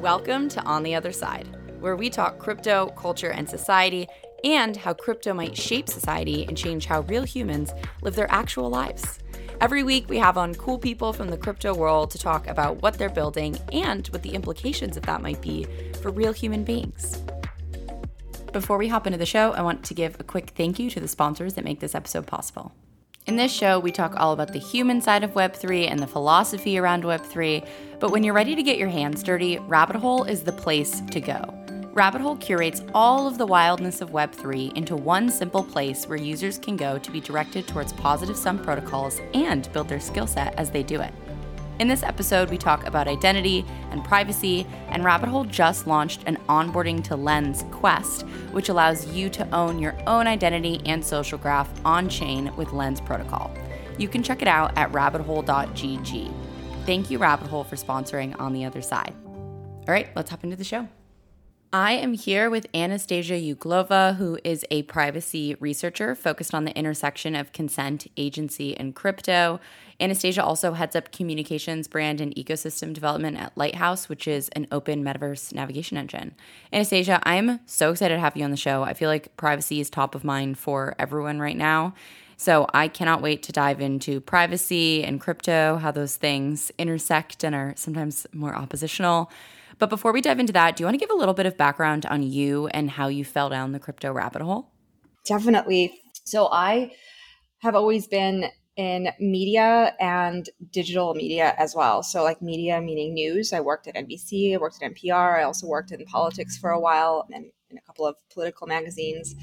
Welcome to On the Other Side, where we talk crypto, culture, and society, and how crypto might shape society and change how real humans live their actual lives. Every week, we have on cool people from the crypto world to talk about what they're building and what the implications of that might be for real human beings. Before we hop into the show, I want to give a quick thank you to the sponsors that make this episode possible. In this show, we talk all about the human side of Web3 and the philosophy around Web3, but when you're ready to get your hands dirty, Rabbit Hole is the place to go. Rabbit Hole curates all of the wildness of Web3 into one simple place where users can go to be directed towards positive sum protocols and build their skill set as they do it. In this episode, we talk about identity and privacy, and Rabbit Hole just launched an onboarding to Lens Quest, which allows you to own your own identity and social graph on chain with Lens Protocol. You can check it out at rabbithole.gg. Thank you, Rabbit Hole, for sponsoring On the Other Side. All right, let's hop into the show. I am here with Anastasia Uglova, who is a privacy researcher focused on the intersection of consent, agency, and crypto. Anastasia also heads up communications, brand, and ecosystem development at Lighthouse, which is an open metaverse navigation engine. Anastasia, I'm so excited to have you on the show. I feel like privacy is top of mind for everyone right now. So I cannot wait to dive into privacy and crypto, how those things intersect and are sometimes more oppositional. But before we dive into that, do you want to give a little bit of background on you and how you fell down the crypto rabbit hole? Definitely. So I have always been in media and digital media as well. So, like media meaning news. I worked at NBC, I worked at NPR, I also worked in politics for a while and in a couple of political magazines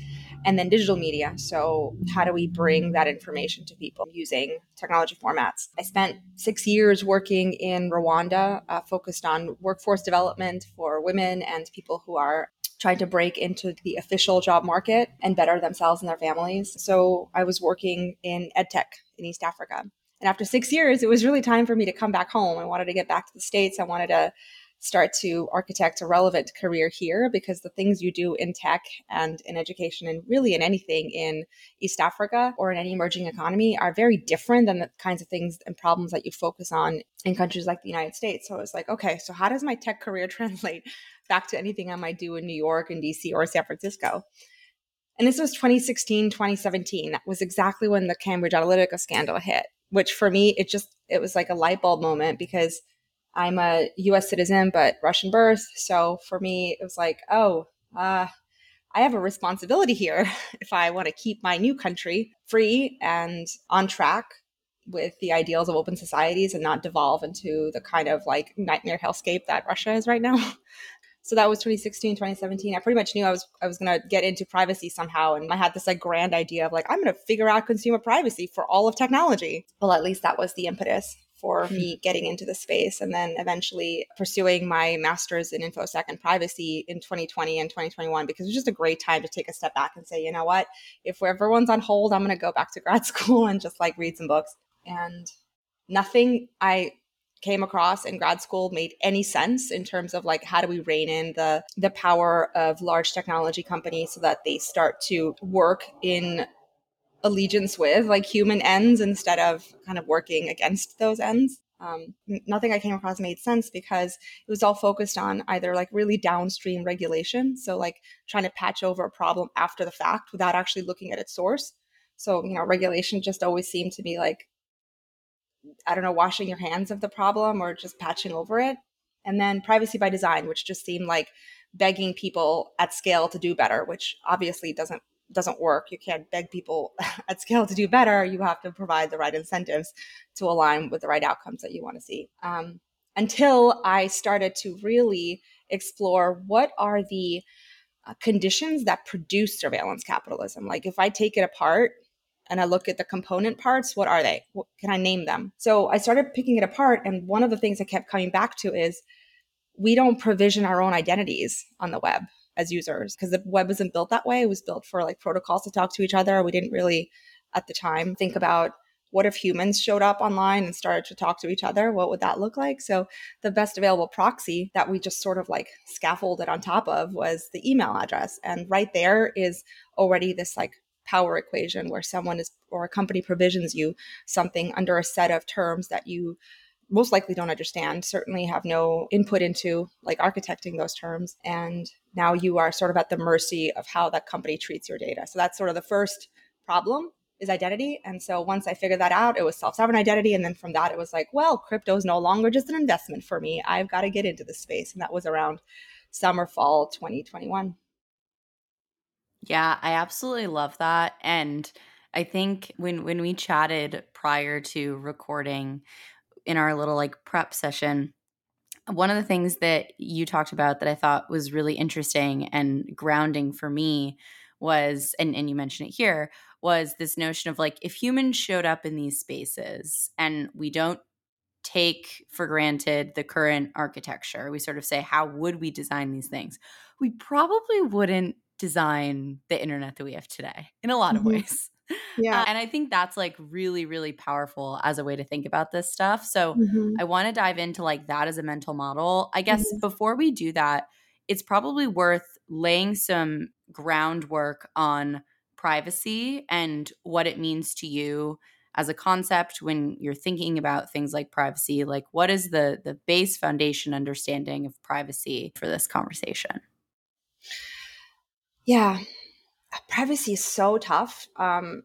and then digital media. So, how do we bring that information to people using technology formats? I spent six years working in Rwanda, uh, focused on workforce development for women and people who are trying to break into the official job market and better themselves and their families. So, I was working in edtech in East Africa. And after six years, it was really time for me to come back home. I wanted to get back to the States. I wanted to start to architect a relevant career here because the things you do in tech and in education and really in anything in East Africa or in any emerging economy are very different than the kinds of things and problems that you focus on in countries like the United States. So it's like, okay, so how does my tech career translate back to anything I might do in New York and DC or San Francisco? And this was 2016, 2017. That was exactly when the Cambridge Analytica scandal hit, which for me, it just, it was like a light bulb moment because I'm a US citizen, but Russian birth. So for me, it was like, oh, uh, I have a responsibility here if I want to keep my new country free and on track with the ideals of open societies and not devolve into the kind of like nightmare hellscape that Russia is right now. so that was 2016 2017 i pretty much knew i was i was going to get into privacy somehow and i had this like grand idea of like i'm going to figure out consumer privacy for all of technology well at least that was the impetus for hmm. me getting into the space and then eventually pursuing my master's in infosec and privacy in 2020 and 2021 because it was just a great time to take a step back and say you know what if everyone's on hold i'm going to go back to grad school and just like read some books and nothing i came across in grad school made any sense in terms of like how do we rein in the the power of large technology companies so that they start to work in allegiance with, like human ends instead of kind of working against those ends. Um, nothing I came across made sense because it was all focused on either like really downstream regulation, so like trying to patch over a problem after the fact without actually looking at its source. So you know, regulation just always seemed to be like I don't know, washing your hands of the problem or just patching over it. And then privacy by design, which just seemed like begging people at scale to do better, which obviously doesn't doesn't work. You can't beg people at scale to do better. You have to provide the right incentives to align with the right outcomes that you want to see. Um, until I started to really explore what are the uh, conditions that produce surveillance capitalism. Like if I take it apart and I look at the component parts, what are they? What, can I name them? So I started picking it apart. And one of the things I kept coming back to is we don't provision our own identities on the web as users because the web wasn't built that way. It was built for like protocols to talk to each other. We didn't really at the time think about what if humans showed up online and started to talk to each other? What would that look like? So the best available proxy that we just sort of like scaffolded on top of was the email address. And right there is already this like power equation where someone is or a company provisions you something under a set of terms that you most likely don't understand, certainly have no input into like architecting those terms. And now you are sort of at the mercy of how that company treats your data. So that's sort of the first problem is identity. And so once I figured that out, it was self sovereign identity. And then from that, it was like, well, crypto is no longer just an investment for me. I've got to get into this space. And that was around summer, fall 2021. Yeah, I absolutely love that. And I think when when we chatted prior to recording in our little like prep session, one of the things that you talked about that I thought was really interesting and grounding for me was and, and you mentioned it here was this notion of like if humans showed up in these spaces and we don't take for granted the current architecture we sort of say how would we design these things we probably wouldn't design the internet that we have today in a lot mm-hmm. of ways yeah. Uh, and i think that's like really really powerful as a way to think about this stuff. So mm-hmm. i want to dive into like that as a mental model. I guess mm-hmm. before we do that it's probably worth laying some groundwork on privacy and what it means to you as a concept when you're thinking about things like privacy. Like what is the the base foundation understanding of privacy for this conversation? Yeah privacy is so tough. Um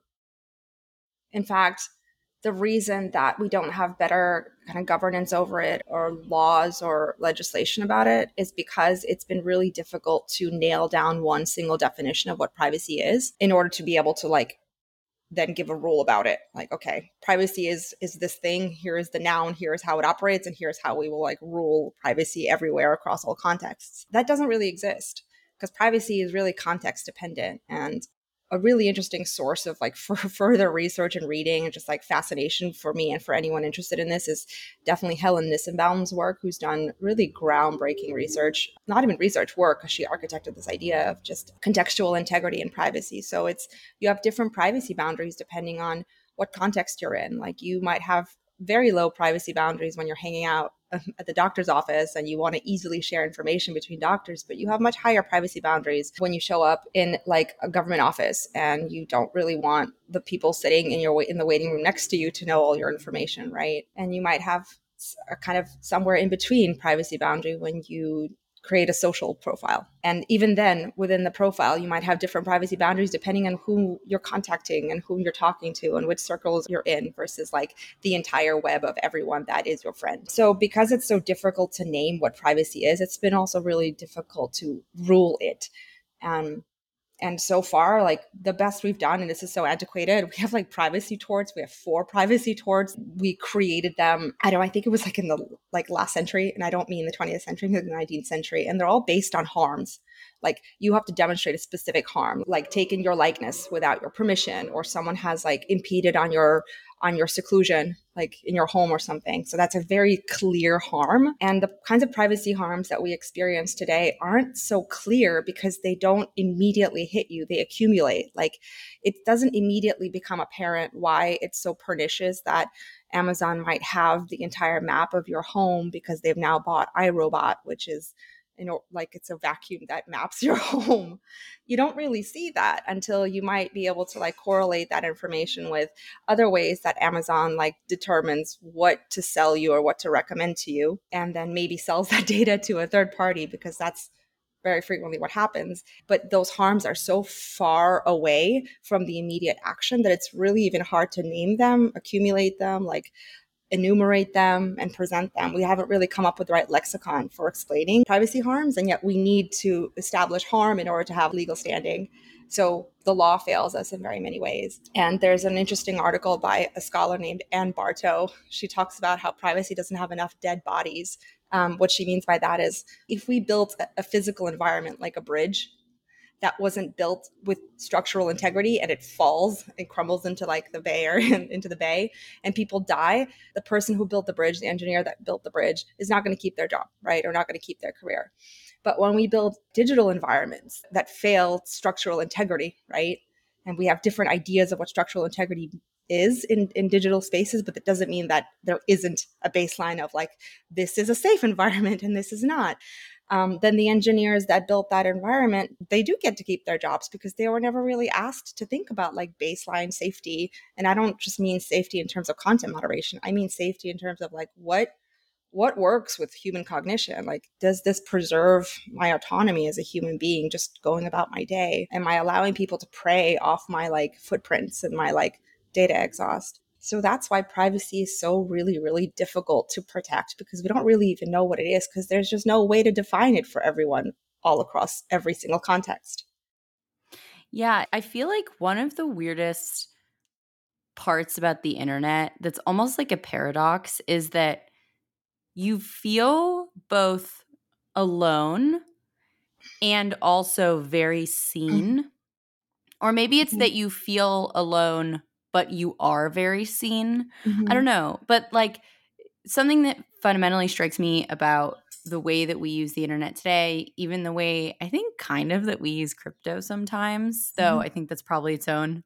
in fact the reason that we don't have better kind of governance over it or laws or legislation about it is because it's been really difficult to nail down one single definition of what privacy is in order to be able to like then give a rule about it. Like okay privacy is is this thing. Here is the noun. Here is how it operates. And here's how we will like rule privacy everywhere across all contexts. That doesn't really exist because privacy is really context dependent and a really interesting source of like for further research and reading and just like fascination for me and for anyone interested in this is definitely Helen Nissenbaum's work, who's done really groundbreaking research, not even research work, because she architected this idea of just contextual integrity and privacy. So it's you have different privacy boundaries depending on what context you're in. Like you might have very low privacy boundaries when you're hanging out at the doctor's office and you want to easily share information between doctors, but you have much higher privacy boundaries when you show up in like a government office and you don't really want the people sitting in your in the waiting room next to you to know all your information, right? And you might have a kind of somewhere in between privacy boundary when you create a social profile. And even then, within the profile, you might have different privacy boundaries depending on who you're contacting and whom you're talking to and which circles you're in versus like the entire web of everyone that is your friend. So, because it's so difficult to name what privacy is, it's been also really difficult to rule it. Um, and so far like the best we've done and this is so antiquated we have like privacy torts we have four privacy torts. We created them i don't i think it was like in the like last century and i don't mean the 20th century the 19th century and they're all based on harms like you have to demonstrate a specific harm like taking your likeness without your permission or someone has like impeded on your on your seclusion, like in your home or something. So that's a very clear harm. And the kinds of privacy harms that we experience today aren't so clear because they don't immediately hit you, they accumulate. Like it doesn't immediately become apparent why it's so pernicious that Amazon might have the entire map of your home because they've now bought iRobot, which is you know like it's a vacuum that maps your home. You don't really see that until you might be able to like correlate that information with other ways that amazon like determines what to sell you or what to recommend to you and then maybe sells that data to a third party because that's very frequently what happens. But those harms are so far away from the immediate action that it's really even hard to name them accumulate them like enumerate them and present them. We haven't really come up with the right lexicon for explaining privacy harms, and yet we need to establish harm in order to have legal standing. So the law fails us in very many ways. And there's an interesting article by a scholar named Ann Bartow. She talks about how privacy doesn't have enough dead bodies. Um, what she means by that is if we built a physical environment like a bridge that wasn't built with structural integrity and it falls and crumbles into like the bay or into the bay and people die the person who built the bridge the engineer that built the bridge is not going to keep their job right or not going to keep their career. But when we build digital environments that fail structural integrity right and we have different ideas of what structural integrity is in, in digital spaces, but that doesn't mean that there isn't a baseline of like, this is a safe environment and this is not um, then the engineers that built that environment they do get to keep their jobs because they were never really asked to think about like baseline safety. And i don't just mean safety in terms of content moderation. I mean safety in terms of like what what works with human cognition? Like does this preserve my autonomy as a human being just going about my day? Am i allowing people to prey off my like footprints and my like data exhaust so that's why privacy is so really, really difficult to protect because we don't really even know what it is because there's just no way to define it for everyone all across every single context. Yeah, I feel like one of the weirdest parts about the internet that's almost like a paradox is that you feel both alone and also very seen. Or maybe it's mm-hmm. that you feel alone but you are very seen. Mm-hmm. I don't know. But like something that fundamentally strikes me about the way that we use the internet today, even the way I think kind of that we use crypto sometimes, though mm-hmm. I think that's probably its own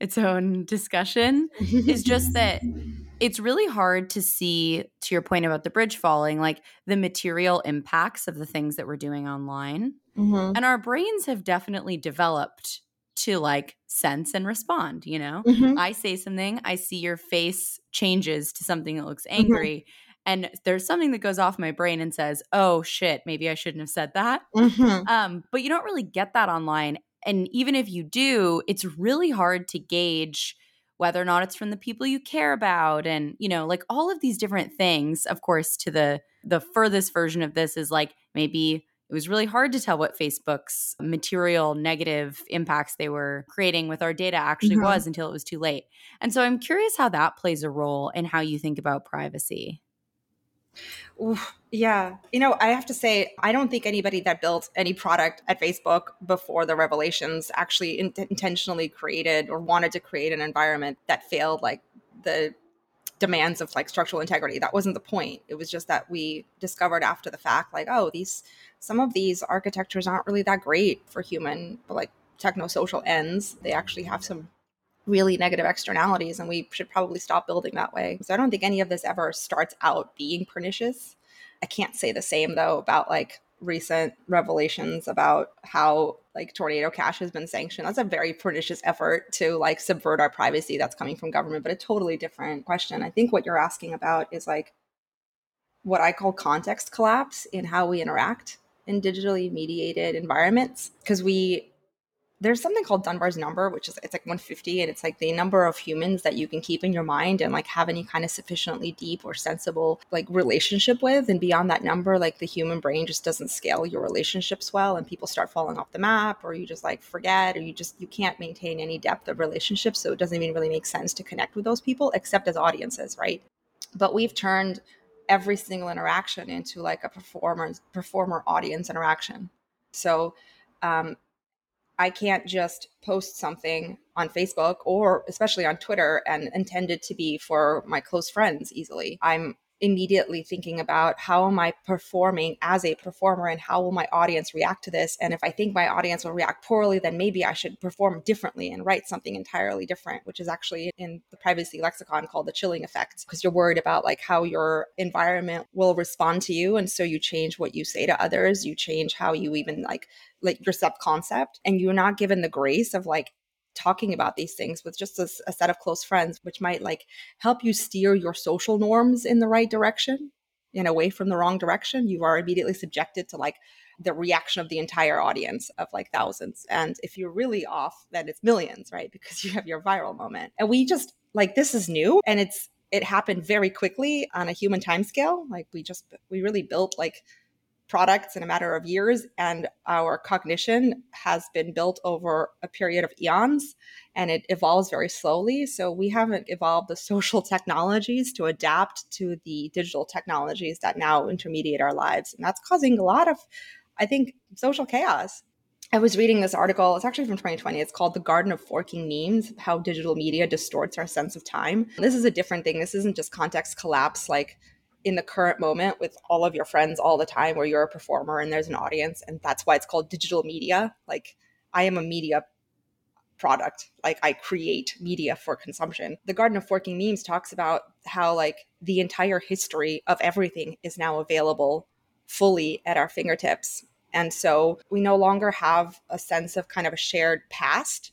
its own discussion, is just that it's really hard to see to your point about the bridge falling, like the material impacts of the things that we're doing online. Mm-hmm. And our brains have definitely developed to like sense and respond you know mm-hmm. i say something i see your face changes to something that looks mm-hmm. angry mm-hmm. and there's something that goes off my brain and says oh shit maybe i shouldn't have said that mm-hmm. um, but you don't really get that online and even if you do it's really hard to gauge whether or not it's from the people you care about and you know like all of these different things of course to the the furthest version of this is like maybe it was really hard to tell what Facebook's material negative impacts they were creating with our data actually mm-hmm. was until it was too late. And so I'm curious how that plays a role in how you think about privacy. Oof, yeah. You know, I have to say, I don't think anybody that built any product at Facebook before the revelations actually in- intentionally created or wanted to create an environment that failed like the demands of like structural integrity. That wasn't the point. It was just that we discovered after the fact, like, oh, these some of these architectures aren't really that great for human, but like techno social ends. They actually have some really negative externalities, and we should probably stop building that way. So I don't think any of this ever starts out being pernicious. I can't say the same though about like recent revelations about how like tornado cash has been sanctioned. That's a very pernicious effort to like subvert our privacy that's coming from government but a totally different question. I think what you're asking about is like what i call context collapse in how we interact in digitally mediated environments because we there's something called Dunbar's number, which is it's like 150, and it's like the number of humans that you can keep in your mind and like have any kind of sufficiently deep or sensible like relationship with. And beyond that number, like the human brain just doesn't scale your relationships well, and people start falling off the map, or you just like forget, or you just you can't maintain any depth of relationships. So it doesn't even really make sense to connect with those people except as audiences, right? But we've turned every single interaction into like a performer performer audience interaction. So um, I can't just post something on Facebook or especially on Twitter and intend it to be for my close friends easily. I'm immediately thinking about how am I performing as a performer and how will my audience react to this? And if I think my audience will react poorly, then maybe I should perform differently and write something entirely different, which is actually in the privacy lexicon called the chilling effect, because you're worried about like how your environment will respond to you. And so you change what you say to others, you change how you even like like your self concept, and you're not given the grace of like talking about these things with just a, a, set of close friends which might like help you steer your social norms in the right direction and away from the wrong direction you are immediately subjected to like the reaction of the entire audience of like thousands. And if you're really off then it's millions right? Because you have your viral moment. And we just like this is new and it's it happened very quickly on a human time scale like we just we really built like products in a matter of years, and our cognition has been built over a period of eons and it evolves very slowly. So we haven't evolved the social technologies to adapt to the digital technologies that now intermediate our lives. And that's causing a lot of, I think, social chaos. I was reading this article, it's actually from 2020. It's called The Garden of Forking Memes How Digital Media Distorts Our Sense of Time. This is a different thing. This isn't just context collapse like in the current moment with all of your friends all the time where you're a performer and there's an audience and that's why it's called digital media. Like i am a media product. Like i create media for consumption. The garden of forking memes talks about how like the entire history of everything is now available fully at our fingertips. And so we no longer have a sense of kind of a shared past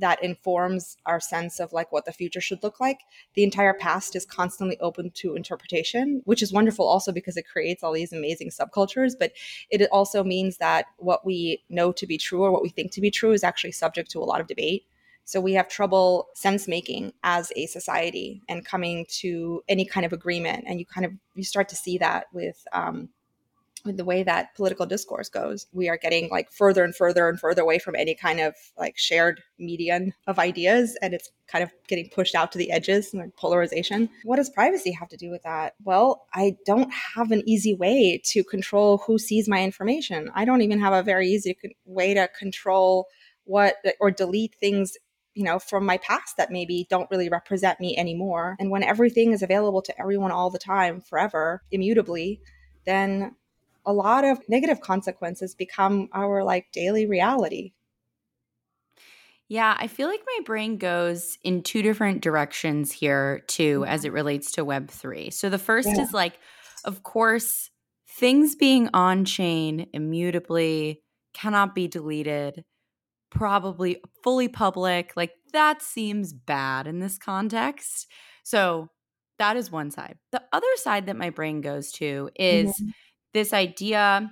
that informs our sense of like what the future should look like. The entire past is constantly open to interpretation, which is wonderful also because it creates all these amazing subcultures, but it also means that what we know to be true or what we think to be true is actually subject to a lot of debate. So we have trouble sense making as a society and coming to any kind of agreement. And you kind of you start to see that with um, with the way that political discourse goes we are getting like further and further and further away from any kind of like shared median of ideas and it's kind of getting pushed out to the edges and like polarization. What does privacy have to do with that? Well i don't have an easy way to control who sees my information. I don't even have a very easy way to control what or delete things you know from my past that maybe don't really represent me anymore. And when everything is available to everyone all the time forever immutably then a lot of negative consequences become our like daily reality. Yeah, I feel like my brain goes in two different directions here too as it relates to web3. So the first yeah. is like of course things being on chain immutably cannot be deleted, probably fully public, like that seems bad in this context. So that is one side. The other side that my brain goes to is mm-hmm this idea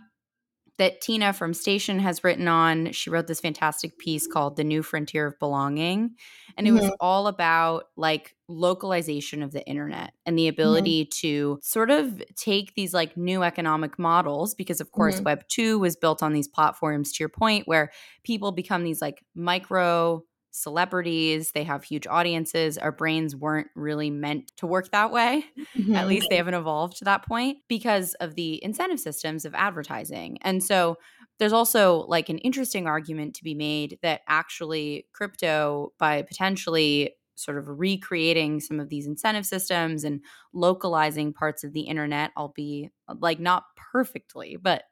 that Tina from Station has written on. She wrote this fantastic piece called The New Frontier of Belonging. And it mm-hmm. was all about like localization of the internet and the mm-hmm. ability mm-hmm. to sort of take these like new economic models, because of course, mm-hmm. Web 2 was built on these platforms, to your point, where people become these like micro celebrities, they have huge audiences. Our brains weren't really meant to work that way. Mm-hmm. At least they haven't evolved to that point because of the incentive systems of advertising. And so there's also like an interesting argument to be made that actually crypto, by potentially sort of recreating some of these incentive systems and localizing parts of the internet, albeit like not perfectly, but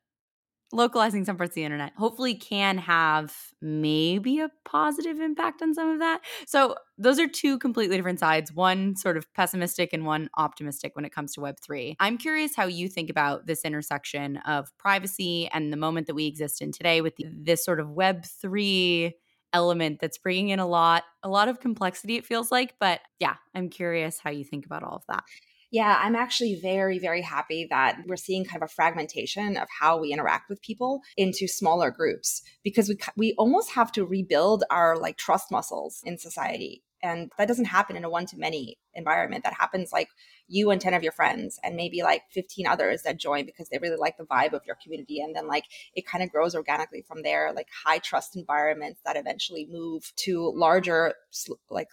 localizing some parts of the internet hopefully can have maybe a positive impact on some of that. So, those are two completely different sides, one sort of pessimistic and one optimistic when it comes to Web3. I'm curious how you think about this intersection of privacy and the moment that we exist in today with the, this sort of Web3 element that's bringing in a lot a lot of complexity it feels like but yeah i'm curious how you think about all of that yeah, I'm actually very, very happy that we're seeing kind of a fragmentation of how we interact with people into smaller groups because we we almost have to rebuild our like trust muscles in society. And that doesn't happen in a one to many environment. That happens like you and 10 of your friends and maybe like 15 others that join because they really like the vibe of your community. And then like it kind of grows organically from there, like high trust environments that eventually move to larger, like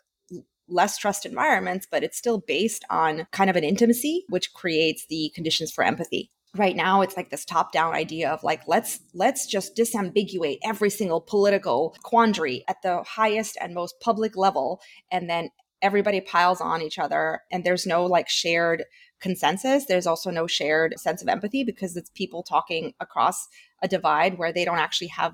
less trust environments, but it's still based on kind of an intimacy, which creates the conditions for empathy. Right now it's like this top down idea of like let's let's just disambiguate every single political quandary at the highest and most public level and then everybody piles on each other and there's no like shared consensus. There's also no shared sense of empathy because it's people talking across a divide where they don't actually have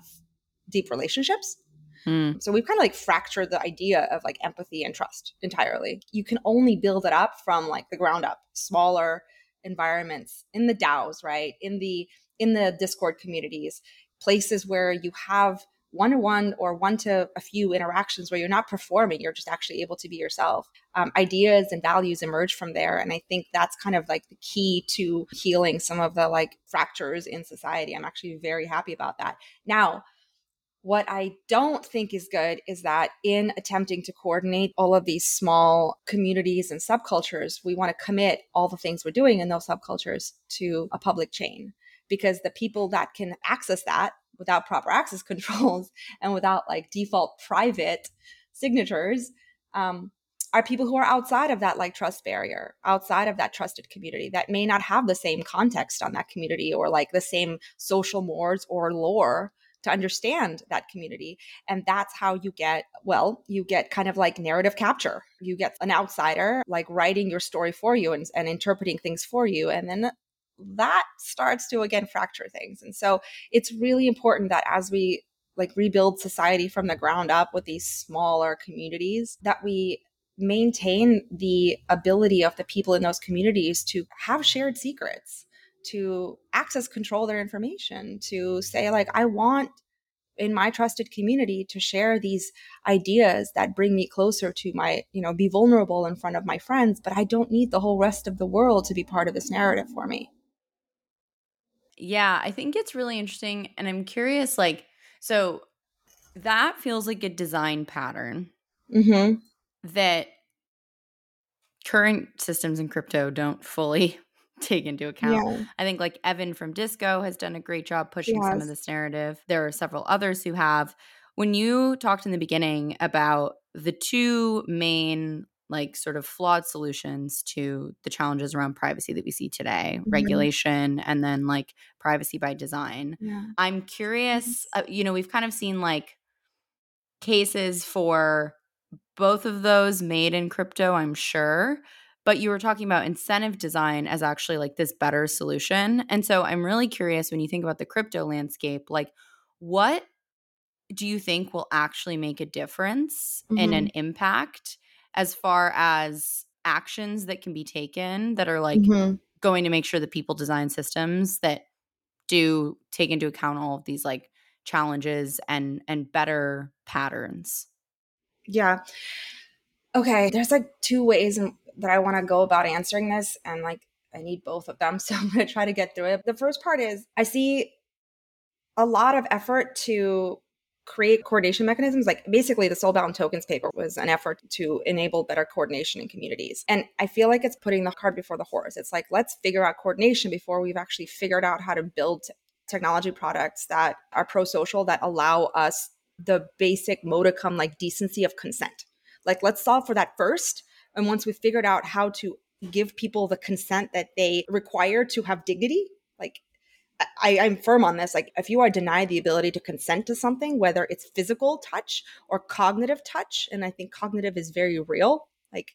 deep relationships Mm. So we've kind of like fractured the idea of like empathy and trust entirely. You can only build it up from like the ground up, smaller environments in the DAOs, right? In the in the Discord communities, places where you have one to one or one to a few interactions where you're not performing, you're just actually able to be yourself. Um, ideas and values emerge from there. And I think that's kind of like the key to healing some of the like fractures in society. I'm actually very happy about that. Now, what I don't think is good is that in attempting to coordinate all of these small communities and subcultures, we want to commit all the things we're doing in those subcultures to a public chain. Because the people that can access that without proper access controls and without like default private signatures um, are people who are outside of that like trust barrier, outside of that trusted community that may not have the same context on that community or like the same social mores or lore to understand that community. And that's how you get, well, you get kind of like narrative capture. You get an outsider like writing your story for you and, and interpreting things for you. And then that starts to again fracture things. And so it's really important that as we like rebuild society from the ground up with these smaller communities, that we maintain the ability of the people in those communities to have shared secrets to access control their information, to say, like, I want in my trusted community to share these ideas that bring me closer to my, you know, be vulnerable in front of my friends, but I don't need the whole rest of the world to be part of this narrative for me. Yeah, I think it's really interesting. And I'm curious, like, so that feels like a design pattern mm-hmm. that current systems in crypto don't fully take into account. Yeah. I think like Evin from Disco has done a great job pushing some of this narrative. There are several others who have. When you talked in the beginning about the two main like sort of flawed solutions to the challenges around privacy that we see today mm-hmm. regulation and then like privacy by design yeah. i'm curious mm-hmm. uh, you know we've kind of seen like cases for both of those made in crypto i'm sure but you were talking about incentive design as actually like this better solution. And so I'm really curious when you think about the crypto landscape, like what do you think will actually make a difference mm-hmm. and an impact as far as actions that can be taken that are like mm-hmm. going to make sure that people design systems that do take into account all of these like challenges and and better patterns yeah okay there's like two ways in that I want to go about answering this. And like, I need both of them. So I'm going to try to get through it. The first part is I see a lot of effort to create coordination mechanisms. Like basically, the Soulbound Tokens paper was an effort to enable better coordination in communities. And I feel like it's putting the cart before the horse. It's like, let's figure out coordination before we've actually figured out how to build technology products that are pro social, that allow us the basic modicum like decency of consent. Like, let's solve for that first and once we've figured out how to give people the consent that they require to have dignity, like I, am firm on this. Like, if you are denied the ability to consent to something, whether it's physical touch or cognitive touch, and I think cognitive is very real, like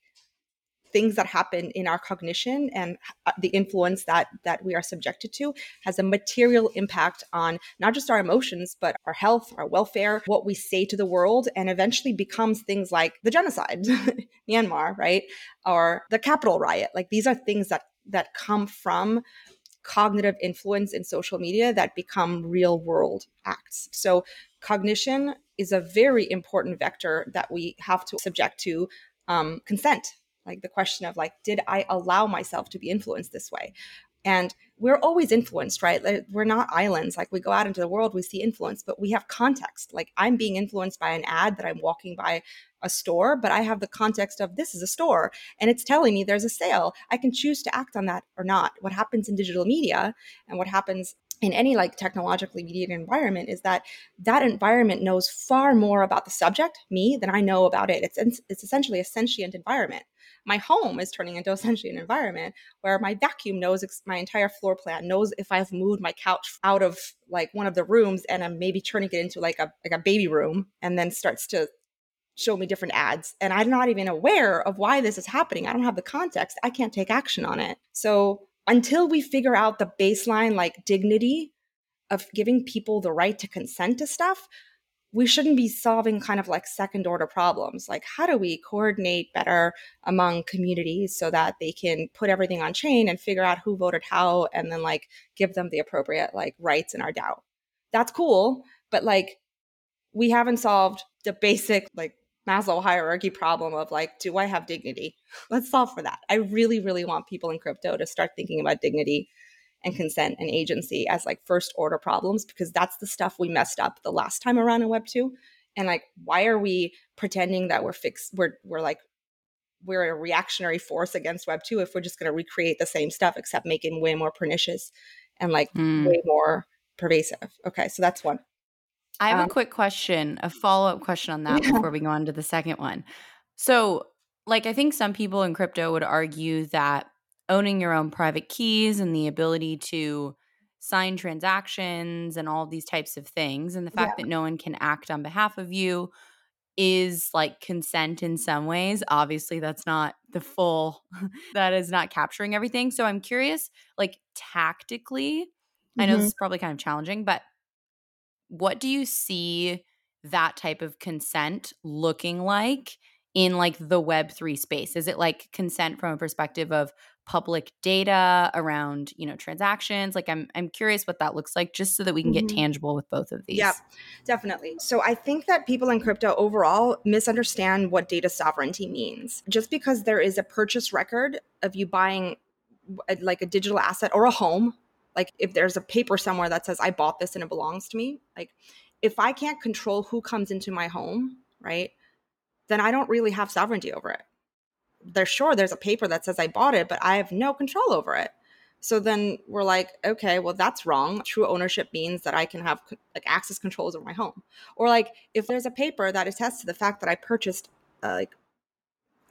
things that happen in our cognition and uh, the influence that that we are subjected to has a material impact on not just our emotions but our health our welfare what we say to the world and eventually becomes things like the genocide myanmar right? Or the capitol riot. Like these are things that that come from cognitive influence in social media that become real world acts. So cognition is a very important vector that we have to subject to um, consent like the question of like did i allow myself to be influenced this way? And we're always influenced right? Like, we're not islands. Like we go out into the world we see influence but we have context. Like i'm being influenced by an ad that i'm walking by a store but i have the context of this is a store and it's telling me there's a sale. I can choose to act on that or not. What happens in digital media and what happens in any like technologically mediated environment is that that environment knows far more about the subject me than i know about it it's it's essentially a sentient environment my home is turning into a sentient environment where my vacuum knows my entire floor plan, knows if I've moved my couch out of like one of the rooms and I'm maybe turning it into like a like a baby room, and then starts to show me different ads. And I'm not even aware of why this is happening. I don't have the context. I can't take action on it. So until we figure out the baseline like dignity of giving people the right to consent to stuff, we shouldn't be solving kind of like second order problems. Like, how do we coordinate better among communities so that they can put everything on chain and figure out who voted how and then like give them the appropriate like rights in our DAO? That's cool. But like, we haven't solved the basic like Maslow hierarchy problem of like, do I have dignity? Let's solve for that. I really, really want people in crypto to start thinking about dignity and consent and agency as like first order problems because that's the stuff we messed up the last time around in web 2 and like why are we pretending that we're fixed we're we're like we're a reactionary force against web 2 if we're just going to recreate the same stuff except make it way more pernicious and like mm. way more pervasive okay so that's one i have um, a quick question a follow-up question on that yeah. before we go on to the second one so like i think some people in crypto would argue that owning your own private keys and the ability to sign transactions and all these types of things and the fact yeah. that no one can act on behalf of you is like consent in some ways obviously that's not the full that is not capturing everything so i'm curious like tactically mm-hmm. i know this mm-hmm. is probably kind of challenging but what do you see that type of consent looking like in like the web3 space? Is it like consent from a perspective of public data around you know transactions? Like i'm i'm curious what that looks like just so that we can get mm-hmm. tangible with both of these. yeah definitely. So i think that people in crypto overall misunderstand what data sovereignty means. Just because there is a purchase record of you buying like a digital asset or a home like if there's a paper somewhere that says i bought this and it belongs to me like if i can't control who comes into my home right then i don't really have sovereignty over it they're sure there's a paper that says I bought it, but I have no control over it. So then we're like, okay, well that's wrong. True ownership means that I can have like access controls over my home. Or like if there's a paper that attests to the fact that I purchased uh, like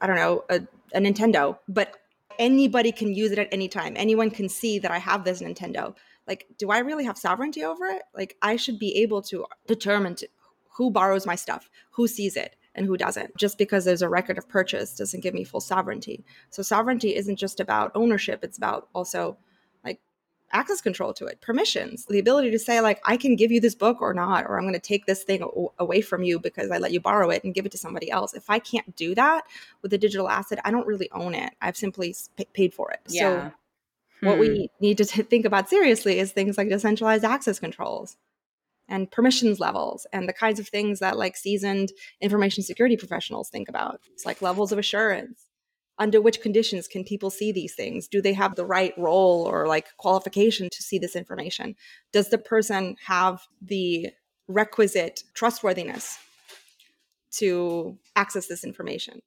I don't know, a, a Nintendo, but anybody can use it at any time. Anyone can see that I have this Nintendo. Like, do I really have sovereignty over it? Like, I should be able to determine to, who borrows my stuff, who sees it, and who doesn't. Just because there's a record of purchase doesn't give me full sovereignty. So sovereignty isn't just about ownership, it's about also access control to it, permissions, the ability to say like I can give you this book or not or I'm going to take this thing away from you because I let you borrow it and give it to somebody else. If I can't do that with a digital asset, I don't really own it. I've simply paid for it. Yeah. So what we hmm. need to think about seriously is things like decentralized access controls and permissions levels and the kinds of things that like seasoned information security professionals think about. It's like levels of assurance. Under which conditions can people see these things? Do they have the right role or like qualification to see this information? Does the person have the requisite trustworthiness to access this information?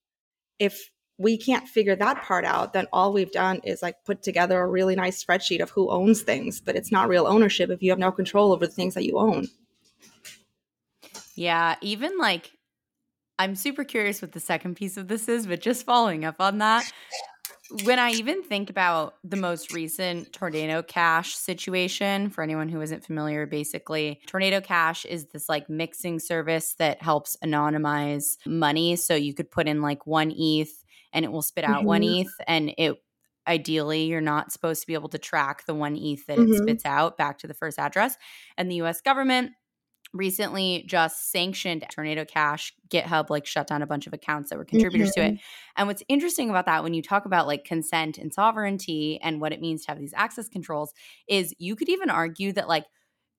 If we can't figure that part out, then all we've done is like put together a really nice spreadsheet of who owns things, but it's not real ownership if you have no control over the things that you own. Yeah, even like I'm super curious what the second piece of this is, but just following up on that, when I even think about the most recent Tornado Cash situation, for anyone who isn't familiar, basically, Tornado Cash is this like mixing service that helps anonymize money. So you could put in like one ETH and it will spit out mm-hmm. one ETH and it ideally you're not supposed to be able to track the one ETH that mm-hmm. it spits out back to the first address. And the US government recently just sanctioned Tornado Cash. GitHub like shut down a bunch of accounts that were contributors mm-hmm. to it. Mm-hmm. And what's interesting about that when you talk about like consent and sovereignty and what it means to have these access controls is you could even argue that like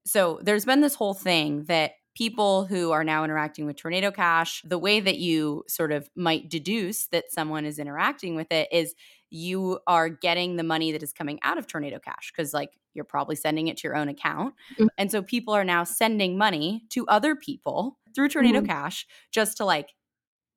so there's been this whole thing that people who are now interacting with Tornado Cash, the way that you sort of might deduce that someone is interacting with it is you are getting the money that is coming out of Tornado Cash because, like, you're probably sending it to your own account. Mm-hmm. And so people are now sending money to other people through Tornado mm-hmm. Cash just to, like,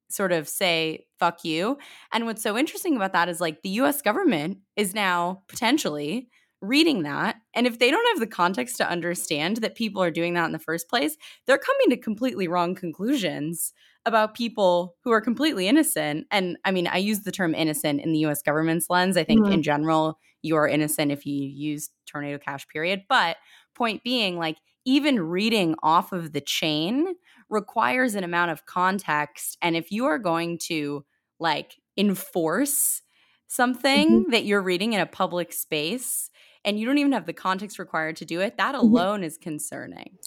sort of say fuck you. And what's so interesting about that is like the US government is now potentially reading that. And if they don't have the context to understand that people are doing that in the first place, they're coming to completely wrong conclusions about people who are completely innocent. And I mean, I use the term innocent in the US government's lens. I think mm-hmm. in general, you are innocent if you use tornado cash, period. But point being, like, even reading off of the chain requires an amount of context. And if you are going to like enforce something mm-hmm. that you're reading in a public space, and you don't even have the context required to do it, that mm-hmm. alone mm-hmm. is concerning.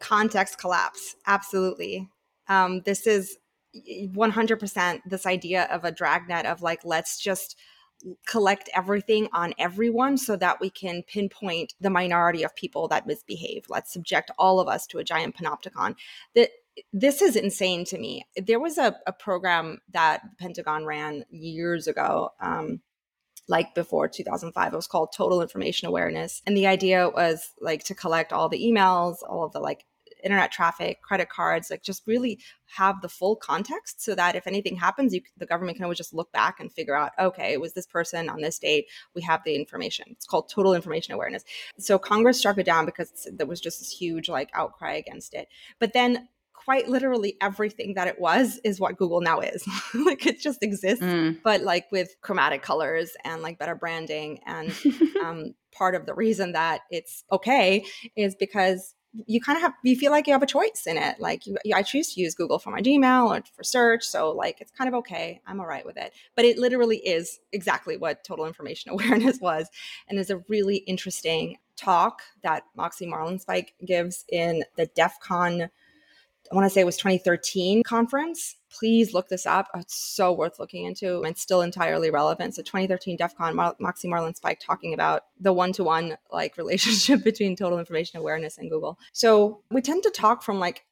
Context collapse. Absolutely. Um, this is 100% this idea of a dragnet of like, let's just collect everything on everyone so that we can pinpoint the minority of people that misbehave. Let's subject all of us to a giant panopticon. That this is insane to me. There was a, a program that the Pentagon ran years ago. Um, like before 2005 it was called total information awareness and the idea was like to collect all the emails all of the like internet traffic credit cards like just really have the full context so that if anything happens you the government can always just look back and figure out okay it was this person on this date we have the information it's called total information awareness so congress struck it down because there was just this huge like outcry against it but then quite literally everything that it was is what Google now is. like it just exists, mm. but like with chromatic colors and like better branding. And um, part of the reason that it's okay is because you kind of have you feel like you have a choice in it like you, i choose to use google for my gmail or for search so like it's kind of okay i'm all right with it. But it literally is exactly what total information awareness was and is a really interesting talk that moxie marlinspike gives in the def con I want to say it was 2013 conference. Please look this up. Uh, it's so worth looking into and still entirely relevant. So 2013 DEF CON, Mar- Moxie Marlinspike talking about the one-to-one like relationship between total information awareness and Google. So we tend to talk from like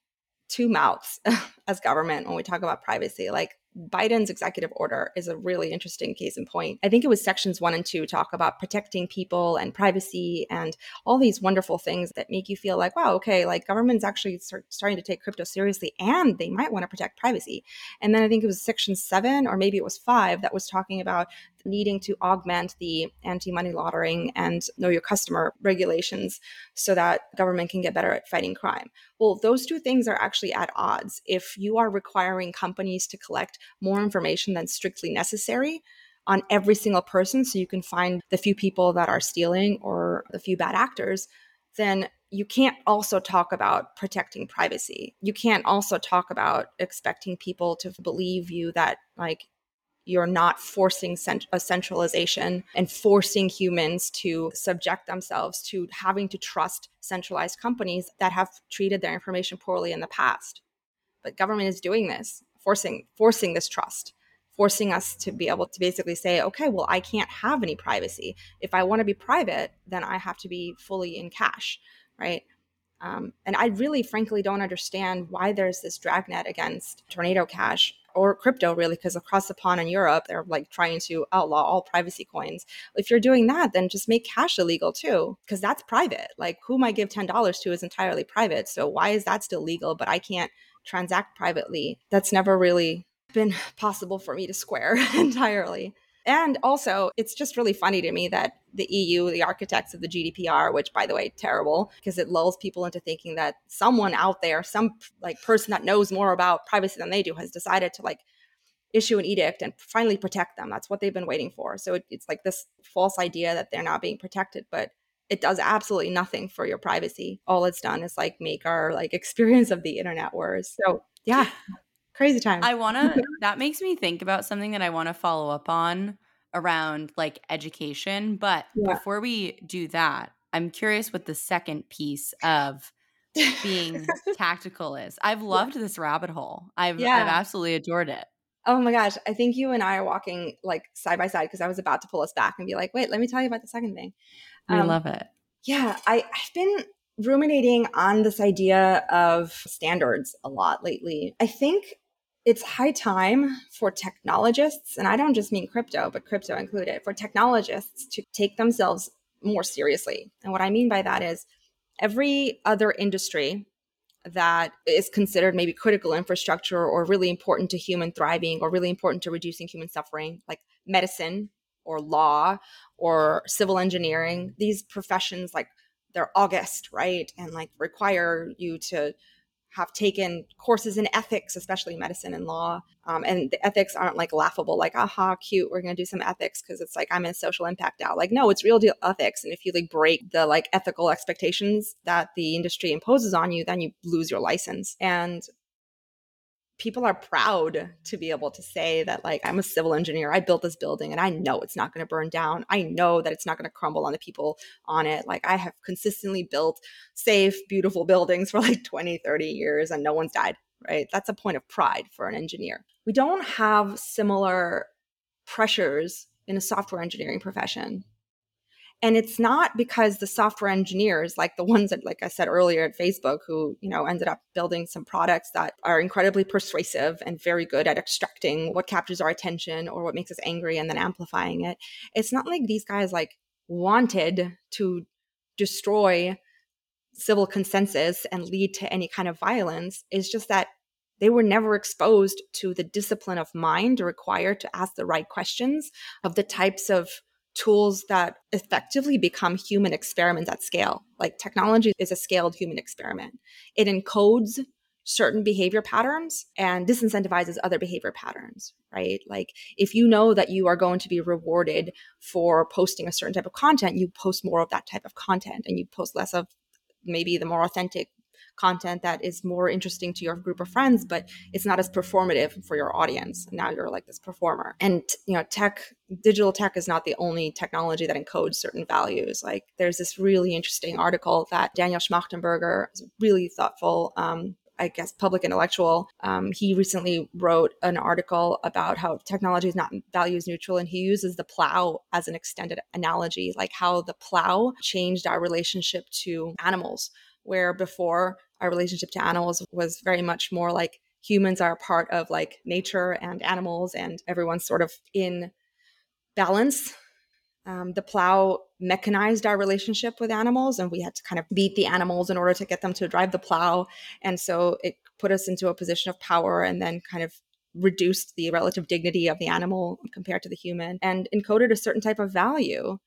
two mouths as government when we talk about privacy. Like Biden's executive order is a really interesting case in point. I think it was sections one and two talk about protecting people and privacy and all these wonderful things that make you feel like, wow, okay, like government's actually start, starting to take crypto seriously and they might want to protect privacy. And then I think it was section seven or maybe it was five that was talking about needing to augment the anti money laundering and know your customer regulations so that government can get better at fighting crime. Well, those two things are actually at odds. If you are requiring companies to collect more information than strictly necessary, on every single person so you can find the few people that are stealing or the few bad actors, then you can't also talk about protecting privacy. You can't also talk about expecting people to believe you that like you're not forcing cent- a centralization and forcing humans to subject themselves to having to trust centralized companies that have treated their information poorly in the past. But government is doing this forcing forcing this trust forcing us to be able to basically say okay well i can't have any privacy. If i want to be private then i have to be fully in cash right? Um, and i really frankly don't understand why there's this dragnet against tornado cash or crypto really because across the pond in europe they're like trying to outlaw all privacy coins. If you're doing that then just make cash illegal too because that's private. Like whom i give $10 to is entirely private so why is that still legal but i can't transact privately? That's never really been possible for me to square entirely and also, it's just really funny to me that the EU, the architects of the GDPR, which by the way, terrible because it lulls people into thinking that someone out there, some like person that knows more about privacy than they do, has decided to like issue an edict and finally protect them. That's what they've been waiting for. So it, it's like this false idea that they're not being protected, but it does absolutely nothing for your privacy. All it's done is like make our like experience of the internet worse. So yeah, crazy time. I want to, that makes me think about something that I want to follow up on around like education. But yeah. before we do that, I'm curious what the second piece of being tactical is. I've loved this rabbit hole. I've, yeah. I've absolutely adored it. Oh my gosh. I think you and I are walking like side by side because I was about to pull us back and be like, wait, let me tell you about the second thing. Um, I love it. Yeah. I, I've been ruminating on this idea of standards a lot lately. I think it's high time for technologists, and I don't just mean crypto, but crypto included, for technologists to take themselves more seriously. And what I mean by that is every other industry that is considered maybe critical infrastructure or really important to human thriving or really important to reducing human suffering, like medicine or law or civil engineering, these professions like they're august, right? And like require you to have taken courses in ethics, especially medicine and law. Um, and the ethics aren't like laughable, like, aha, cute, we're going to do some ethics because it's like I'm in social impact now. Like, no, it's real deal ethics. And if you like break the like ethical expectations that the industry imposes on you, then you lose your license. And people are proud to be able to say that like i'm a civil engineer. I built this building and i know it's not going to burn down. I know that it's not going to crumble on the people on it. Like i have consistently built safe beautiful buildings for like 20 30 years and no one's died right? That's a point of pride for an engineer. We don't have similar pressures in a software engineering profession and it's not because the software engineers like the ones that like i said earlier at facebook who you know ended up building some products that are incredibly persuasive and very good at extracting what captures our attention or what makes us angry and then amplifying it. It's not like these guys like wanted to destroy civil consensus and lead to any kind of violence. It's just that they were never exposed to the discipline of mind required to ask the right questions of the types of tools that effectively become human experiments at scale. Like technology is a scaled human experiment. It encodes certain behavior patterns and disincentivizes other behavior patterns, right? Like if you know that you are going to be rewarded for posting a certain type of content, you post more of that type of content and you post less of maybe the more authentic content that is more interesting to your group of friends, but it's not as performative for your audience. Now you're like this performer. And you know, tech, digital tech is not the only technology that encodes certain values. Like there's this really interesting article that Daniel Schmachtenberger really thoughtful um, I guess, public intellectual. Um, he recently wrote an article about how technology is not values neutral, and he uses the plow as an extended analogy, like how the plow changed our relationship to animals, where before our relationship to animals was very much more like humans are a part of like nature and animals, and everyone's sort of in balance um, the plow mechanized our relationship with animals, and we had to kind of beat the animals in order to get them to drive the plow. And so it put us into a position of power and then kind of reduced the relative dignity of the animal compared to the human and encoded a certain type of value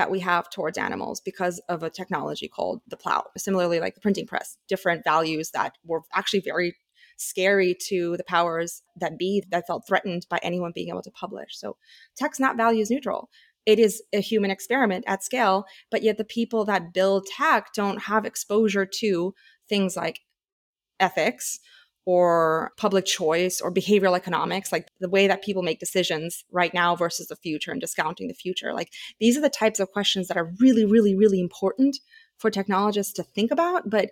that we have towards animals because of a technology called the plow. Similarly, like the printing press, different values that were actually very scary to the powers that be that felt threatened by anyone being able to publish. So tech's not values neutral it is a human experiment at scale, but yet the people that build tech don't have exposure to things like ethics or public choice or behavioral economics, like the way that people make decisions right now versus the future and discounting the future. Like these are the types of questions that are really, really, really important for technologists to think about, but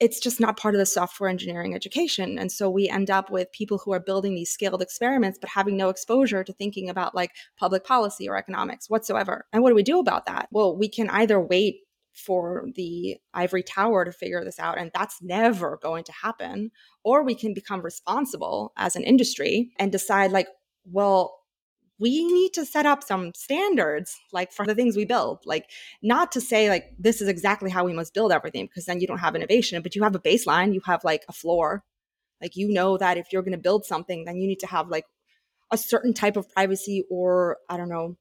it's just not part of the software engineering education. And so we end up with people who are building these scaled experiments, but having no exposure to thinking about like public policy or economics whatsoever. And what do we do about that? Well, we can either wait for the ivory tower to figure this out, and that's never going to happen. Or we can become responsible as an industry and decide, like, well, we need to set up some standards like for the things we build like not to say like this is exactly how we must build everything because then you don't have innovation but you have a baseline you have like a floor like you know that if you're going to build something then you need to have like a certain type of privacy or i don't know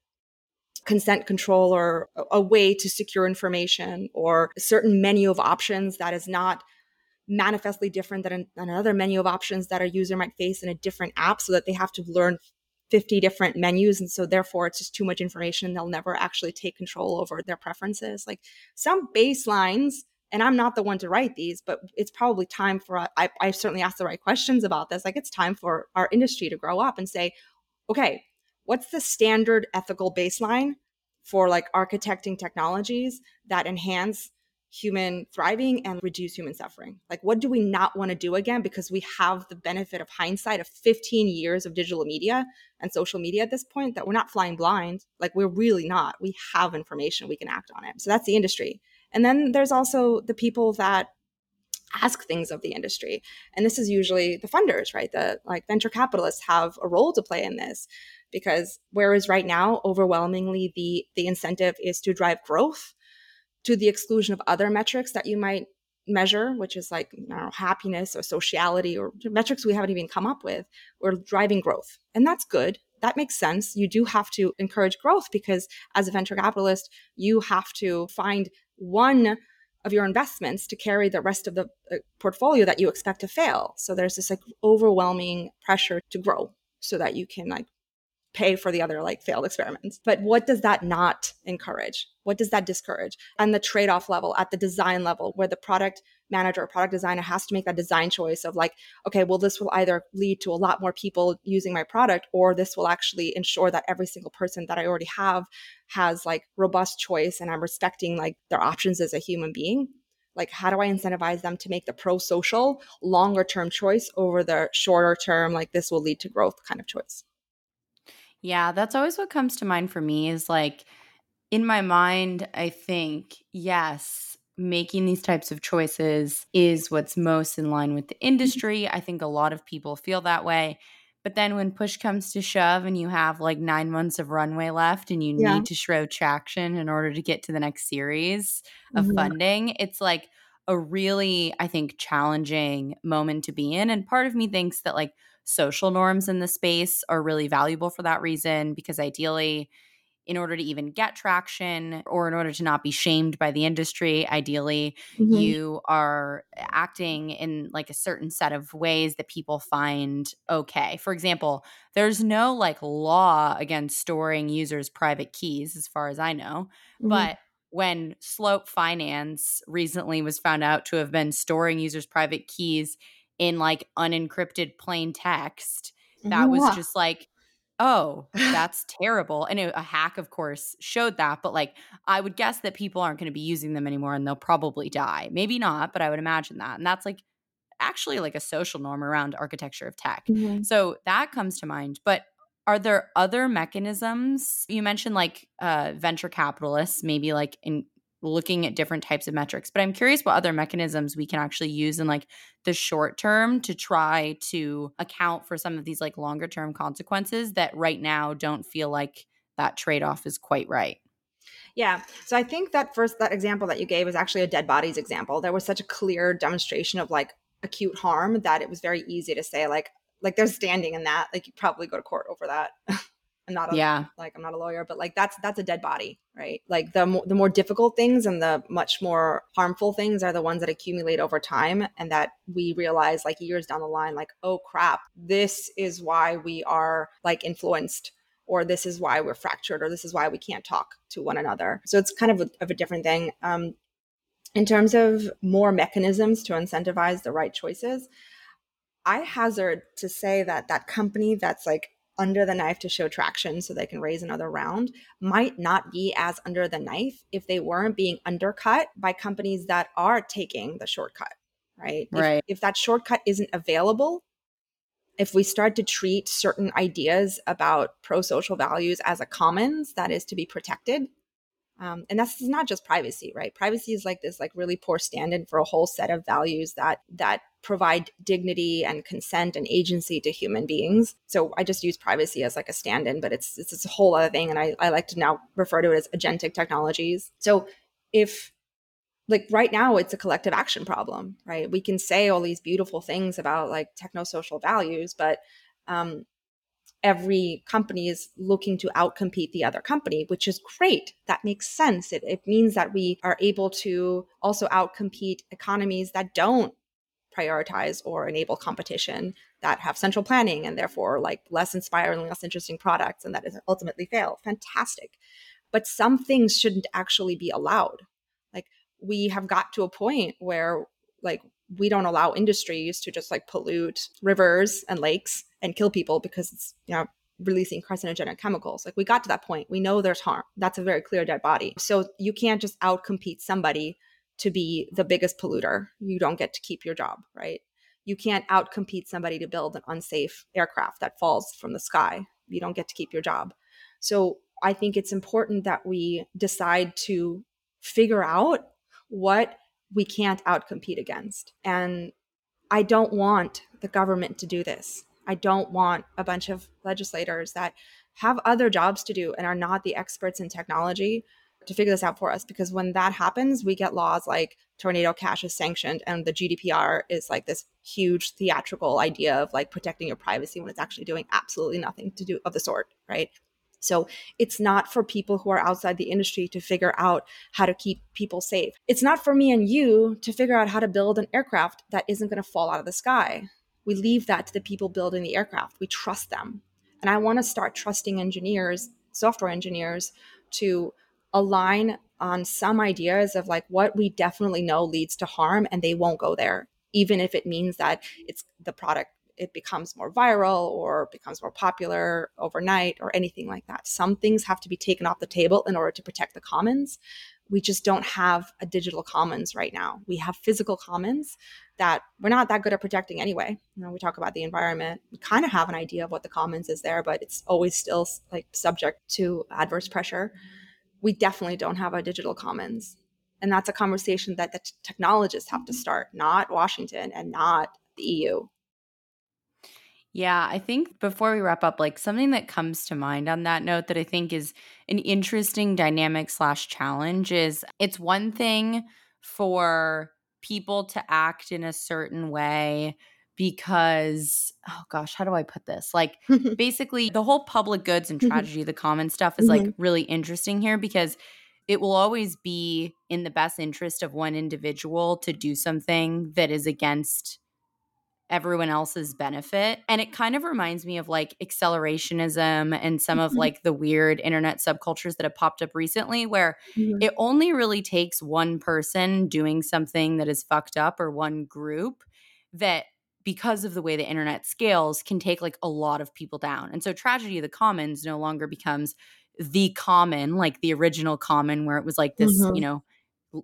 consent control or a way to secure information or a certain menu of options that is not manifestly different than another menu of options that a user might face in a different app so that they have to learn 50 different menus. And so therefore it's just too much information they'll never actually take control over their preferences. Like some baselines and i'm not the one to write these but it's probably time for I, I certainly asked the right questions about this. Like it's time for our industry to grow up and say okay what's the standard ethical baseline for like architecting technologies that enhance human thriving and reduce human suffering. Like, what do we not want to do again? Because we have the benefit of hindsight of 15 years of digital media and social media at this point that we're not flying blind. Like, we're really not. We have information, we can act on it. So that's the industry. And then there's also the people that ask things of the industry. And this is usually the funders, right? The like venture capitalists have a role to play in this because whereas right now overwhelmingly the the incentive is to drive growth to the exclusion of other metrics that you might measure, which is like know, happiness or sociality or metrics we haven't even come up with. We're driving growth. And that's good. That makes sense. You do have to encourage growth because as a venture capitalist, you have to find one of your investments to carry the rest of the uh, portfolio that you expect to fail. So there's this like overwhelming pressure to grow so that you can like pay for the other like failed experiments. But what does that not encourage? What does that discourage? And the trade off level, at the design level, where the product manager or product designer has to make that design choice of like, okay, well, this will either lead to a lot more people using my product, or this will actually ensure that every single person that I already have has like robust choice and I'm respecting like their options as a human being. Like how do i incentivize them to make the pro social longer term choice over the shorter term like this will lead to growth kind of choice? Yeah, that's always what comes to mind for me is like in my mind, I think, yes, making these types of choices is what's most in line with the mm-hmm. industry. I think a lot of people feel that way. But then when push comes to shove and you have like nine months of runway left and you yeah. need to show traction in order to get to the next series of mm-hmm. funding, it's like a really, I think, challenging moment to be in. And part of me thinks that like social norms in the space are really valuable for that reason because ideally in order to even get traction or in order to not be shamed by the industry ideally mm-hmm. you are acting in like a certain set of ways that people find okay for example there's no like law against storing users private keys as far as i know mm-hmm. but when slope finance recently was found out to have been storing users private keys in like unencrypted plain text that was just like oh that's terrible and it, a hack of course showed that but like i would guess that people aren't going to be using them anymore and they'll probably die maybe not but i would imagine that and that's like actually like a social norm around architecture of tech. Mm-hmm. So that comes to mind. But are there other mechanisms? You mentioned like uh, venture capitalists, maybe like in looking at different types of metrics. But I'm curious what other mechanisms we can actually use in like the short term to try to account for some of these like longer term consequences that right now don't feel like that trade off is quite right. Yeah. So I think that first that example that you gave is actually a dead bodies example. There was such a clear demonstration of like acute harm that it was very easy to say like like there's standing in that. Like you probably go to court over that. I'm not a, yeah. like I'm not a lawyer, but like that's that's a dead body, right? Like the mo- the more difficult things and the much more harmful things are the ones that accumulate over time and that we realize like years down the line like oh crap, this is why we are like influenced or this is why we're fractured or this is why we can't talk to one another. So it's kind of a, of a different thing. Um, in terms of more mechanisms to incentivize the right choices, I hazard to say that that company that's like under the knife to show traction so they can raise another round might not be as under the knife if they weren't being undercut by companies that are taking the shortcut, right? Right. If, if that shortcut isn't available, if we start to treat certain ideas about pro social values as a commons that is to be protected, um, and that's not just privacy, right? Privacy is like this like really poor stand-in for a whole set of values that that provide dignity and consent and agency to human beings. So I just use privacy as like a stand-in, but it's it's, it's a whole other thing. And I, I like to now refer to it as agentic technologies. So if like right now it's a collective action problem, right? We can say all these beautiful things about like techno-social values, but um, every company is looking to outcompete the other company, which is great. That makes sense. It, it means that we are able to also outcompete economies that don't prioritize or enable competition that have central planning and therefore like less inspiring, less interesting products and that is ultimately fail. Fantastic. But some things shouldn't actually be allowed. Like we have got to a point where like we don't allow industries to just like pollute rivers and lakes and kill people because it's you know releasing carcinogenic chemicals. Like we got to that point. We know there's harm. That's a very clear dead body. So you can't just outcompete somebody to be the biggest polluter. You don't get to keep your job, right? You can't outcompete somebody to build an unsafe aircraft that falls from the sky. You don't get to keep your job. So I think it's important that we decide to figure out what we can't outcompete against. And I don't want the government to do this. I don't want a bunch of legislators that have other jobs to do and are not the experts in technology to figure this out for us because when that happens, we get laws like tornado cash is sanctioned and the GDPR is like this huge theatrical idea of like protecting your privacy when it's actually doing absolutely nothing to do of the sort, right? So it's not for people who are outside the industry to figure out how to keep people safe. It's not for me and you to figure out how to build an aircraft that isn't going to fall out of the sky. We leave that to the people building the aircraft. We trust them. And I want to start trusting engineers, software engineers, to align on some ideas of like what we definitely know leads to harm and they won't go there even if it means that it's the product it becomes more viral or becomes more popular overnight or anything like that. Some things have to be taken off the table in order to protect the commons. We just don't have a digital commons right now. We have physical commons that we're not that good at protecting anyway. You know, we talk about the environment. We kind of have an idea of what the commons is there, but it's always still like subject to adverse pressure. We definitely don't have a digital commons. And that's a conversation that the t- technologists have to start, not Washington and not the EU. Yeah, I think before we wrap up, like something that comes to mind on that note that I think is an interesting dynamic slash challenge is it's one thing for people to act in a certain way because oh gosh how do i put this like basically the whole public goods and mm-hmm. tragedy the common stuff is like mm-hmm. really interesting here because it will always be in the best interest of one individual to do something that is against everyone else's benefit. And it kind of reminds me of like accelerationism and some of mm-hmm. like the weird internet subcultures that have popped up recently, where it only really takes one person doing something that is fucked up or one group that because of the way the internet scales can take like a lot of people down. And so tragedy of the commons no longer becomes the common like the original common where it was like this, mm-hmm. you know,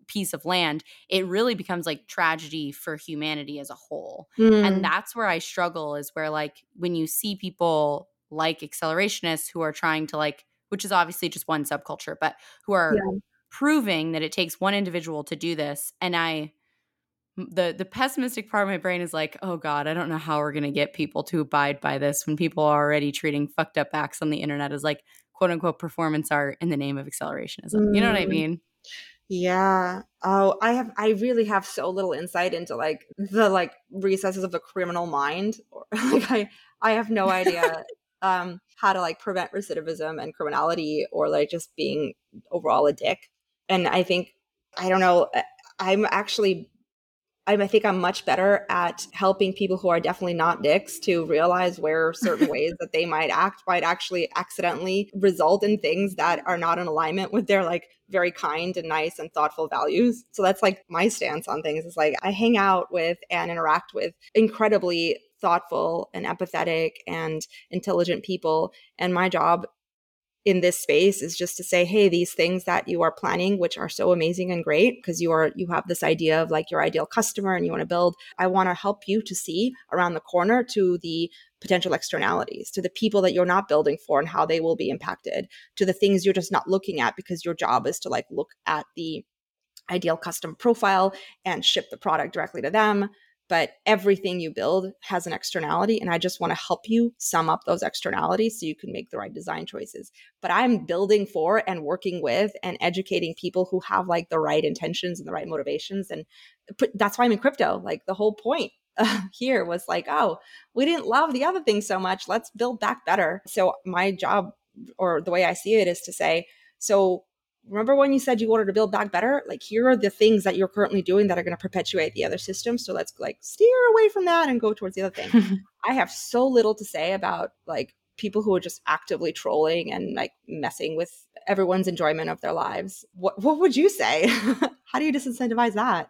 piece of land, it really becomes like tragedy for humanity as a whole. Mm. And that's where I struggle is where like when you see people like accelerationists who are trying to like which is obviously just one subculture, but who are Yeah. proving that it takes one individual to do this and I the the pessimistic part of my brain is like, "Oh god, I don't know how we're going to get people to abide by this when people are already treating fucked up acts on the internet as like quote unquote performance art in the name of accelerationism." You know what I Mm. mean? Yeah. Oh, I have I really have so little insight into like the like recesses of the criminal mind. Or like I I have no idea um how to like prevent recidivism and criminality or like just being overall a dick. And I think I don't know, I'm actually I'm, I think I'm much better at helping people who are definitely not dicks to realize where certain ways that they might act might actually accidentally result in things that are not in alignment with their like very kind and nice and thoughtful values. So that's like my stance on things is like I hang out with and interact with incredibly thoughtful and empathetic and intelligent people. And my job in this space is just to say hey these things that you are planning which are so amazing and great because you are you have this idea of like your ideal customer and you want to build i want to help you to see around the corner to the potential externalities to the people that you're not building for and how they will be impacted to the things you're just not looking at because your job is to like look at the ideal custom profile and ship the product directly to them but everything you build has an externality and i just want to help you sum up those externalities so you can make the right design choices. But i'm building for and working with and educating people who have like the right intentions and the right motivations and that's why i'm in crypto. Like the whole point uh, here was like oh we didn't love the other thing so much let's build back better. So my job or the way i see it is to say so remember when you said you wanted to build back better? Like here are the things that you're currently doing that are going to perpetuate the other system. So let's like steer away from that and go towards the other thing. I have so little to say about like people who are just actively trolling and like messing with everyone's enjoyment of their lives. What what would you say? How do you disincentivize that?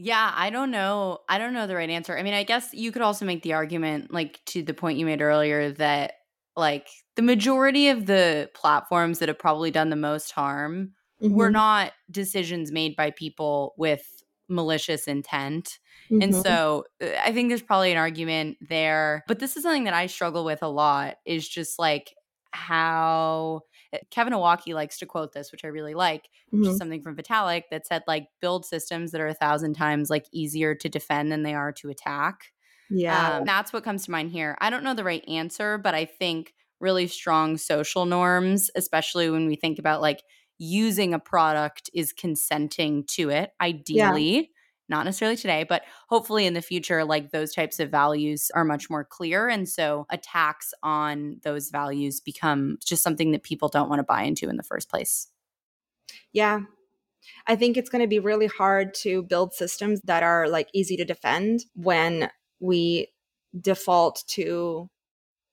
Yeah, I don't know. I don't know the right answer. I mean, I guess you could also make the argument, like to the point you made earlier, that like the majority of the platforms that have probably done the most harm were Mhm. not decisions made by people with malicious intent. And Mhm. so uh, I think there's probably an argument there. But this is something that I struggle with a lot is just like how uh, Kevin Owocki likes to quote this, which I really like, which Mhm. is something from Vitalik that said like build systems that are a thousand times like easier to defend than they are to attack. Yeah Um, that's what comes to mind here. I don't know the right answer, but I think really strong social norms, especially when we think about like using a product, is consenting to it, ideally. Not necessarily today, but hopefully in the future, like those types of values are much more clear. And so attacks on those values become just something that people don't want to buy into in the first place. Yeah. I think it's going to be really hard to build systems that are like easy to defend when we default to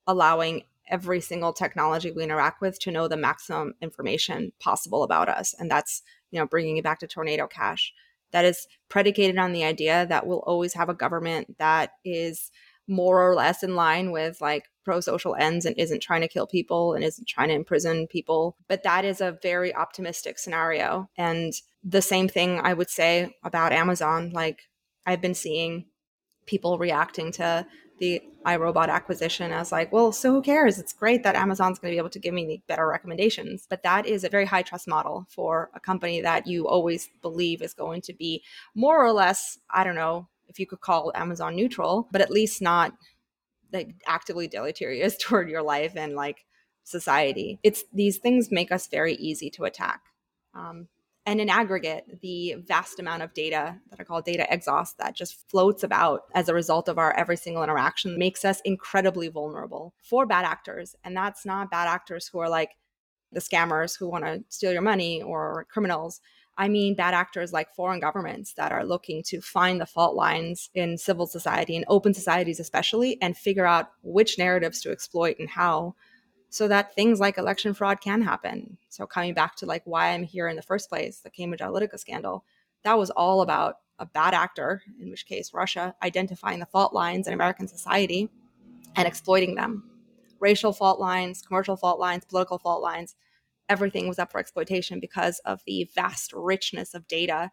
allowing every single technology we interact with to know the maximum information possible about us. And that's, you know, bringing it back to Tornado Cash. That is predicated on the idea that we'll always have a government that is more or less in line with like pro social ends and isn't trying to kill people and isn't trying to imprison people. But that is a very optimistic scenario. And the same thing I would say about Amazon. Like I've been seeing people reacting to the iRobot acquisition as like, well, so who cares? It's great that Amazon's going to be able to give me better recommendations. But that is a very high trust model for a company that you always believe is going to be more or less, I don't know if you could call Amazon neutral, but at least not like actively deleterious toward your life and like society. It's these things make us very easy to attack. Um, and in aggregate, the vast amount of data that I call data exhaust that just floats about as a result of our every single interaction makes us incredibly vulnerable for bad actors. And that's not bad actors who are like the scammers who want to steal your money or criminals. I mean, bad actors like foreign governments that are looking to find the fault lines in civil society and open societies, especially, and figure out which narratives to exploit and how so that things like election fraud can happen. So coming back to like why I'm here in the first place, the Cambridge Analytica scandal, that was all about a bad actor, in which case Russia, identifying the fault lines in American society and exploiting them. Racial fault lines, commercial fault lines, political fault lines. everything was up for exploitation because of the vast richness of data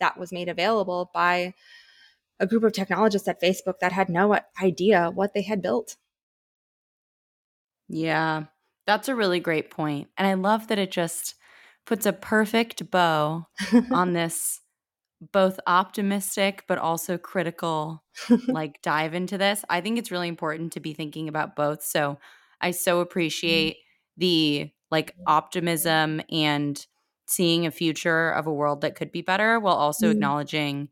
that was made available by a group of technologists at Facebook that had no idea what they had built. Yeah, that's a really great point. And I love that it just puts a perfect bow on this both optimistic but also critical like dive into this. I think it's really important to be thinking about both. So I so mm-hmm. appreciate the like optimism and seeing a future of a world that could be better while also mm. acknowledging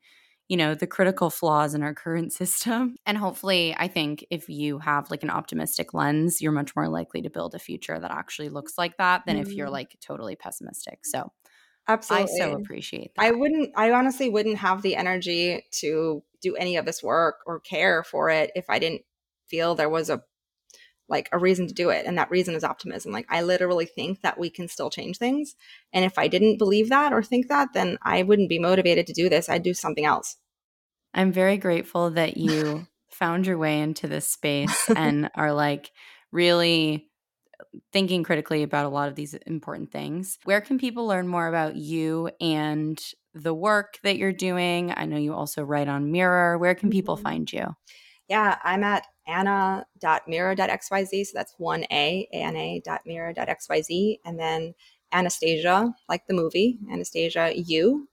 you know the critical flaws in our current system. And hopefully i think if you have like an optimistic lens you're much more likely to build a future that actually looks like that than mm. if you're mm-hmm. like totally pessimistic. So absolutely i so appreciate that. i wouldn't i honestly wouldn't have the energy to do any of this work or care for it if i didn't feel there was a like a reason to do it. And that reason is optimism. Like i literally think that we can still change things. And if i didn't believe that or think that then i wouldn't be motivated to do this. I'd do something else i'm very grateful that you found your way into this space and are like really thinking critically about a lot of these important things where can people learn more about you and the work that you're doing i know you also write on mirror where can people mm-hmm. find you yeah, I'm at ana.mirror.xyz. So that's one A, ana.mirror.xyz. And then Anastasia, like the movie, Anastasia U.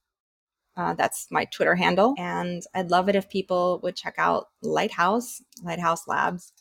Uh, that's my Twitter handle. And I'd love it if people would check out Lighthouse, Lighthouse Labs.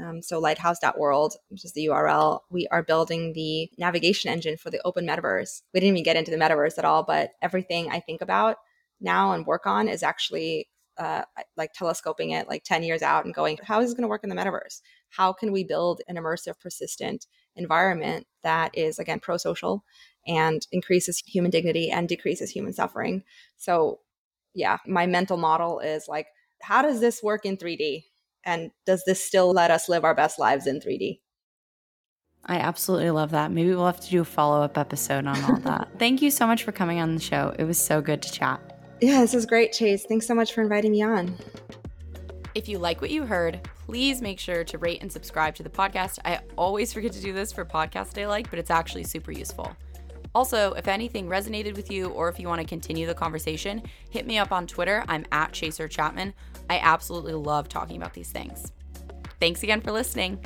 Um, so lighthouse.world, which is the URL. We are building the navigation engine for the open metaverse. We didn't even get into the metaverse at all, but everything I think about now and work on is actually uh, like telescoping it like 10 years out and going, how is this going to work in the metaverse? How can we build an immersive, persistent environment that is, again, pro social and increases human dignity and decreases human suffering? So, yeah, my mental model is like, how does this work in 3D? And does this still let us live our best lives in 3D? I absolutely love that. Maybe we'll have to do a follow up episode on all that. Thank you so much for coming on the show. It was so good to chat. Yeah, this is great, Chase. Thanks so much for inviting me on. If you like what you heard, please make sure to rate and subscribe to the podcast. I always forget to do this for podcasts I like, but it's actually super useful. Also, if anything resonated with you or if you want to continue the conversation, hit me up on Twitter. I'm at Chaser Chapman. I absolutely love talking about these things. Thanks again for listening.